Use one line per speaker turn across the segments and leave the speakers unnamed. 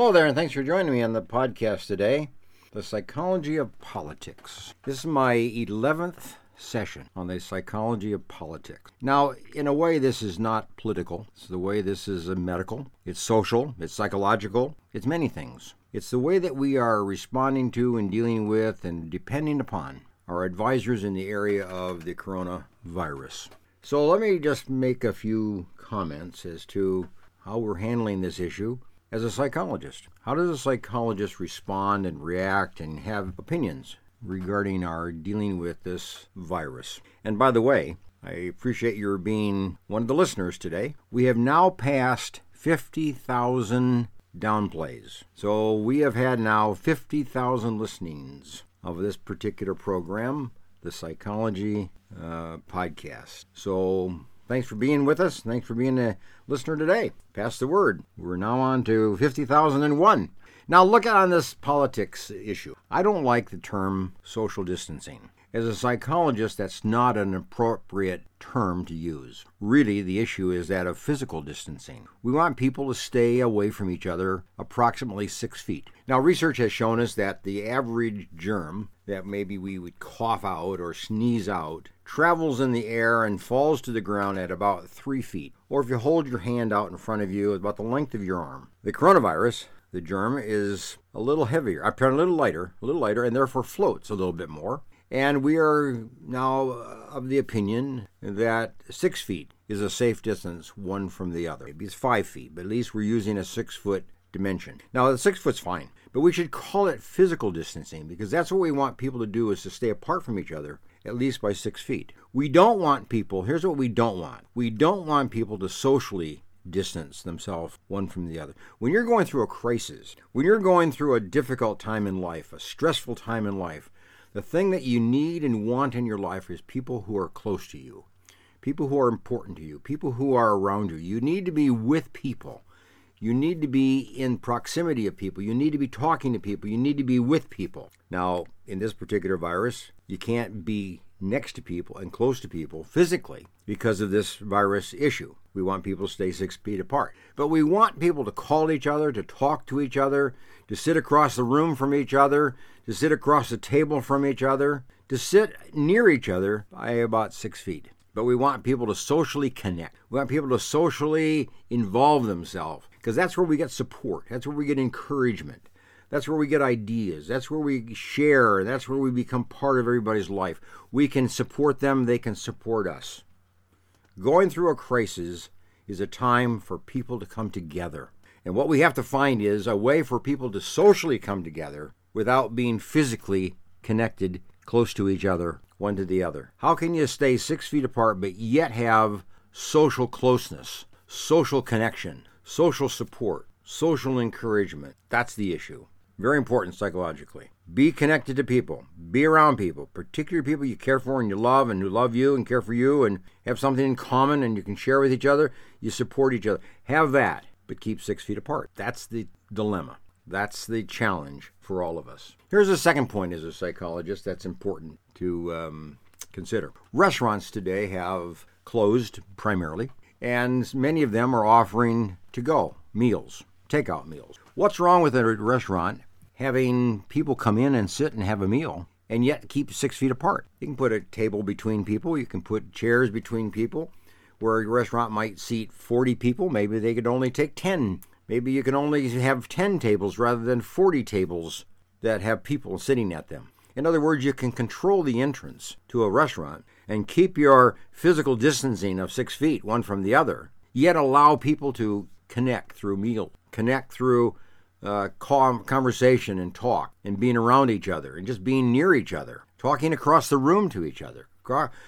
Hello there, and thanks for joining me on the podcast today The Psychology of Politics. This is my 11th session on the psychology of politics. Now, in a way, this is not political. It's the way this is a medical, it's social, it's psychological, it's many things. It's the way that we are responding to and dealing with and depending upon our advisors in the area of the coronavirus. So, let me just make a few comments as to how we're handling this issue as a psychologist. How does a psychologist respond and react and have opinions regarding our dealing with this virus? And by the way, I appreciate your being one of the listeners today. We have now passed 50,000 downplays. So we have had now 50,000 listenings of this particular program, the Psychology uh, Podcast. So Thanks for being with us. Thanks for being a listener today. Pass the word. We're now on to 50,001. Now, look at on this politics issue. I don't like the term social distancing. As a psychologist, that's not an appropriate term to use. Really, the issue is that of physical distancing. We want people to stay away from each other approximately six feet. Now, research has shown us that the average germ that maybe we would cough out or sneeze out travels in the air and falls to the ground at about three feet. Or if you hold your hand out in front of you, about the length of your arm. The coronavirus, the germ, is a little heavier, a little lighter, a little lighter, and therefore floats a little bit more. And we are now of the opinion that six feet is a safe distance one from the other. Maybe it's five feet, but at least we're using a six foot dimension. Now, the six foot's fine, but we should call it physical distancing because that's what we want people to do is to stay apart from each other at least by six feet. We don't want people, here's what we don't want we don't want people to socially distance themselves one from the other. When you're going through a crisis, when you're going through a difficult time in life, a stressful time in life, the thing that you need and want in your life is people who are close to you, people who are important to you, people who are around you. You need to be with people. You need to be in proximity of people. You need to be talking to people. You need to be with people. Now, in this particular virus, you can't be next to people and close to people physically because of this virus issue. We want people to stay six feet apart. But we want people to call each other, to talk to each other, to sit across the room from each other, to sit across the table from each other, to sit near each other by about six feet. But we want people to socially connect. We want people to socially involve themselves because that's where we get support. That's where we get encouragement. That's where we get ideas. That's where we share. That's where we become part of everybody's life. We can support them, they can support us. Going through a crisis is a time for people to come together. And what we have to find is a way for people to socially come together without being physically connected close to each other, one to the other. How can you stay six feet apart but yet have social closeness, social connection, social support, social encouragement? That's the issue. Very important psychologically. Be connected to people. Be around people, particularly people you care for and you love and who love you and care for you and have something in common and you can share with each other. You support each other. Have that, but keep six feet apart. That's the dilemma. That's the challenge for all of us. Here's a second point as a psychologist that's important to um, consider. Restaurants today have closed primarily, and many of them are offering to go meals, takeout meals. What's wrong with a restaurant having people come in and sit and have a meal and yet keep six feet apart? You can put a table between people, you can put chairs between people. Where a restaurant might seat 40 people, maybe they could only take 10 Maybe you can only have 10 tables rather than 40 tables that have people sitting at them. In other words, you can control the entrance to a restaurant and keep your physical distancing of six feet one from the other, yet allow people to connect through meal, connect through uh, conversation and talk and being around each other and just being near each other, talking across the room to each other,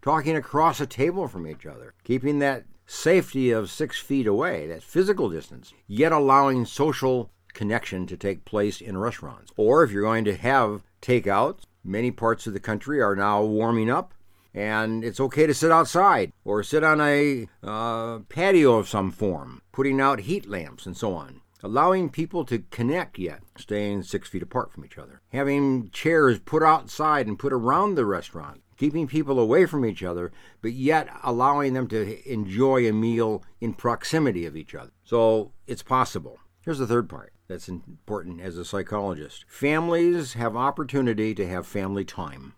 talking across a table from each other, keeping that safety of six feet away, that physical distance, yet allowing social connection to take place in restaurants. Or if you're going to have takeout, many parts of the country are now warming up. And it's okay to sit outside or sit on a uh, patio of some form, putting out heat lamps and so on allowing people to connect yet staying six feet apart from each other, having chairs put outside and put around the restaurant, keeping people away from each other, but yet allowing them to enjoy a meal in proximity of each other. So it's possible. Here's the third part that's important as a psychologist. Families have opportunity to have family time.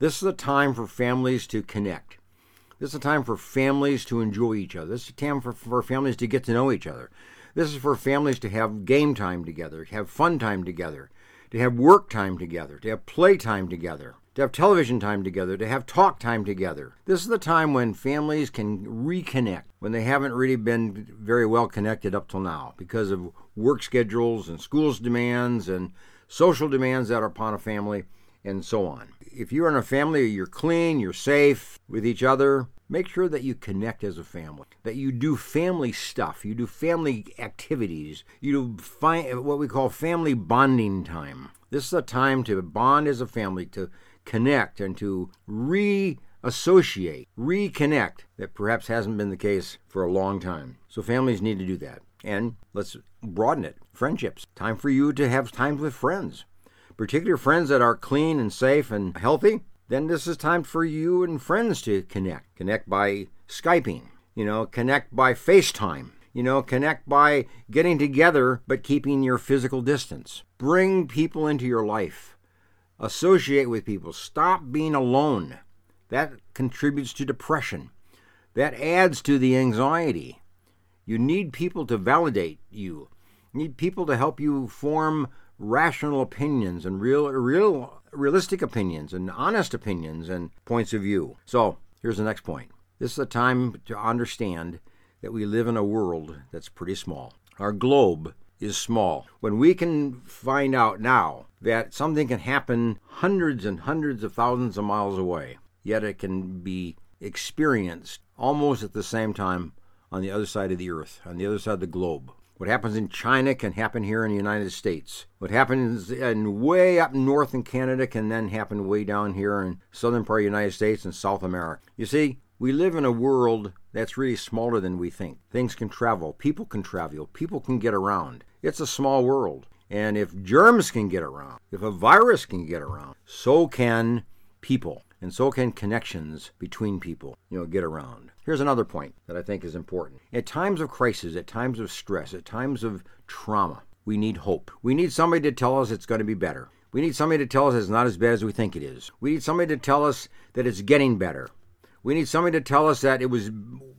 This is a time for families to connect. This is a time for families to enjoy each other. This is a time for, for families to get to know each other. This is for families to have game time together, have fun time together, to have work time together, to have play time together, to have television time together, to have talk time together. This is the time when families can reconnect when they haven't really been very well connected up till now because of work schedules and schools demands and social demands that are upon a family and so on. If you're in a family, you're clean, you're safe with each other, make sure that you connect as a family, that you do family stuff, you do family activities, you do fi- what we call family bonding time. This is a time to bond as a family, to connect and to reassociate, reconnect that perhaps hasn't been the case for a long time. So families need to do that. And let's broaden it. Friendships. Time for you to have times with friends particular friends that are clean and safe and healthy, then this is time for you and friends to connect. Connect by Skyping, you know, connect by FaceTime, you know, connect by getting together but keeping your physical distance. Bring people into your life. Associate with people. Stop being alone. That contributes to depression. That adds to the anxiety. You need people to validate you. You need people to help you form rational opinions and real, real, realistic opinions and honest opinions and points of view. So here's the next point. This is a time to understand that we live in a world that's pretty small. Our globe is small. When we can find out now that something can happen hundreds and hundreds of thousands of miles away, yet it can be experienced almost at the same time on the other side of the earth, on the other side of the globe. What happens in China can happen here in the United States. What happens in way up north in Canada can then happen way down here in southern part of the United States and South America. You see, we live in a world that's really smaller than we think. Things can travel, people can travel, people can get around. It's a small world. And if germs can get around, if a virus can get around, so can people and so can connections between people, you know, get around. Here's another point that I think is important. At times of crisis, at times of stress, at times of trauma, we need hope. We need somebody to tell us it's going to be better. We need somebody to tell us it's not as bad as we think it is. We need somebody to tell us that it's getting better. We need somebody to tell us that it was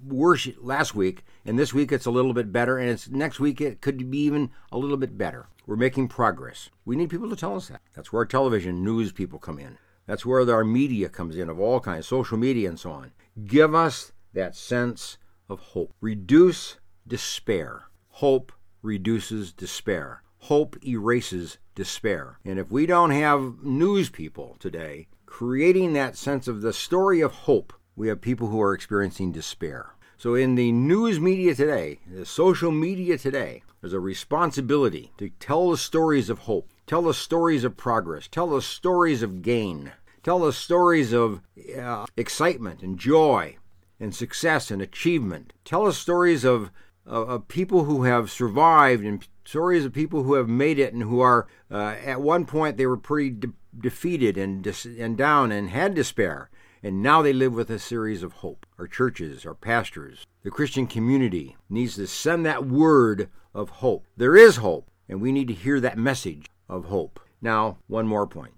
worse last week and this week it's a little bit better and it's next week it could be even a little bit better. We're making progress. We need people to tell us that. That's where television news people come in. That's where our media comes in of all kinds, social media and so on. Give us that sense of hope. Reduce despair. Hope reduces despair. Hope erases despair. And if we don't have news people today creating that sense of the story of hope, we have people who are experiencing despair. So, in the news media today, the social media today, there's a responsibility to tell the stories of hope, tell the stories of progress, tell the stories of gain, tell us stories of uh, excitement and joy and success and achievement. Tell us stories of, of, of, people who have survived and stories of people who have made it and who are, uh, at one point, they were pretty de- defeated and, dis- and down and had despair. And now they live with a series of hope. Our churches, our pastors, the Christian community needs to send that word of hope. There is hope, and we need to hear that message of hope. Now, one more point.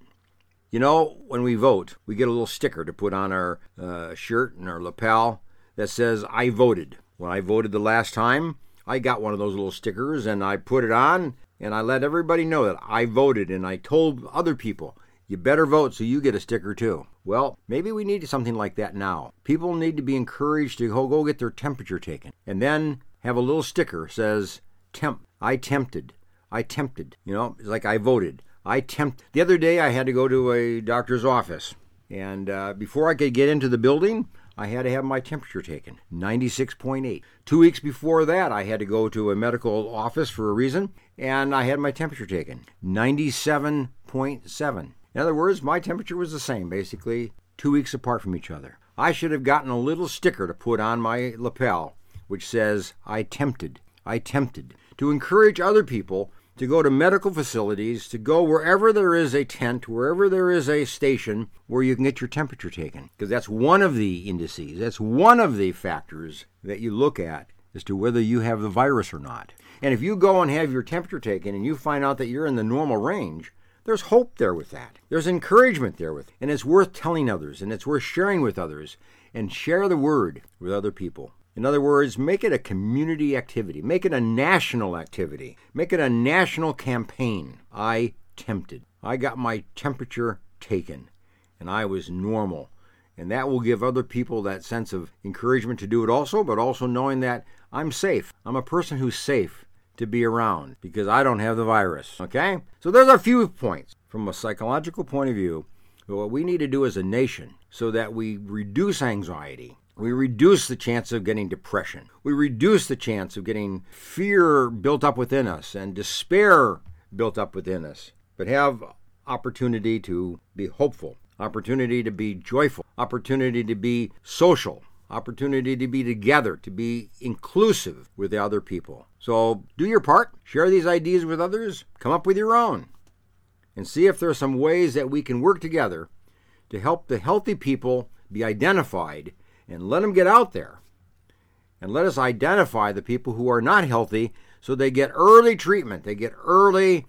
You know, when we vote, we get a little sticker to put on our uh, shirt and our lapel that says, I voted. When I voted the last time, I got one of those little stickers and I put it on and I let everybody know that I voted and I told other people, you better vote so you get a sticker too. Well, maybe we need something like that now. People need to be encouraged to go, go get their temperature taken and then have a little sticker says, temp, I tempted. I tempted. You know, it's like I voted. I tempt. The other day, I had to go to a doctor's office, and uh, before I could get into the building, I had to have my temperature taken 96.8. Two weeks before that, I had to go to a medical office for a reason, and I had my temperature taken 97.7. In other words, my temperature was the same, basically, two weeks apart from each other. I should have gotten a little sticker to put on my lapel which says, I tempted, I tempted, to encourage other people to go to medical facilities, to go wherever there is a tent, wherever there is a station where you can get your temperature taken. Because that's one of the indices, that's one of the factors that you look at as to whether you have the virus or not. And if you go and have your temperature taken and you find out that you're in the normal range, there's hope there with that. There's encouragement there with it. And it's worth telling others and it's worth sharing with others and share the word with other people. In other words, make it a community activity, make it a national activity, make it a national campaign. I tempted. I got my temperature taken and I was normal. And that will give other people that sense of encouragement to do it also, but also knowing that I'm safe. I'm a person who's safe to be around because I don't have the virus. Okay? So there's a few points from a psychological point of view. What we need to do as a nation so that we reduce anxiety, we reduce the chance of getting depression, we reduce the chance of getting fear built up within us and despair built up within us, but have opportunity to be hopeful, opportunity to be joyful, opportunity to be social, opportunity to be together, to be inclusive with the other people. So do your part, share these ideas with others, come up with your own, and see if there are some ways that we can work together to help the healthy people be identified and let them get out there. And let us identify the people who are not healthy so they get early treatment, they get early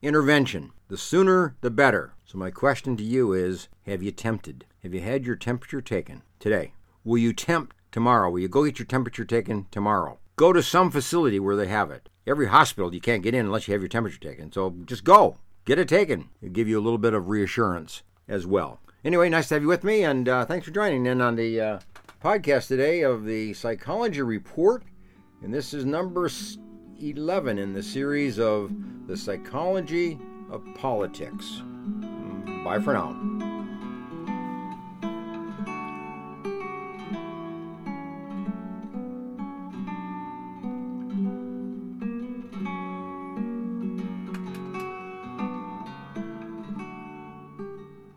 intervention. The sooner, the better. So, my question to you is Have you tempted? Have you had your temperature taken today? Will you tempt tomorrow? Will you go get your temperature taken tomorrow? Go to some facility where they have it. Every hospital you can't get in unless you have your temperature taken. So just go, get it taken. It'll give you a little bit of reassurance as well. Anyway, nice to have you with me, and uh, thanks for joining in on the uh, podcast today of the Psychology Report. And this is number 11 in the series of The Psychology of Politics. Bye for now.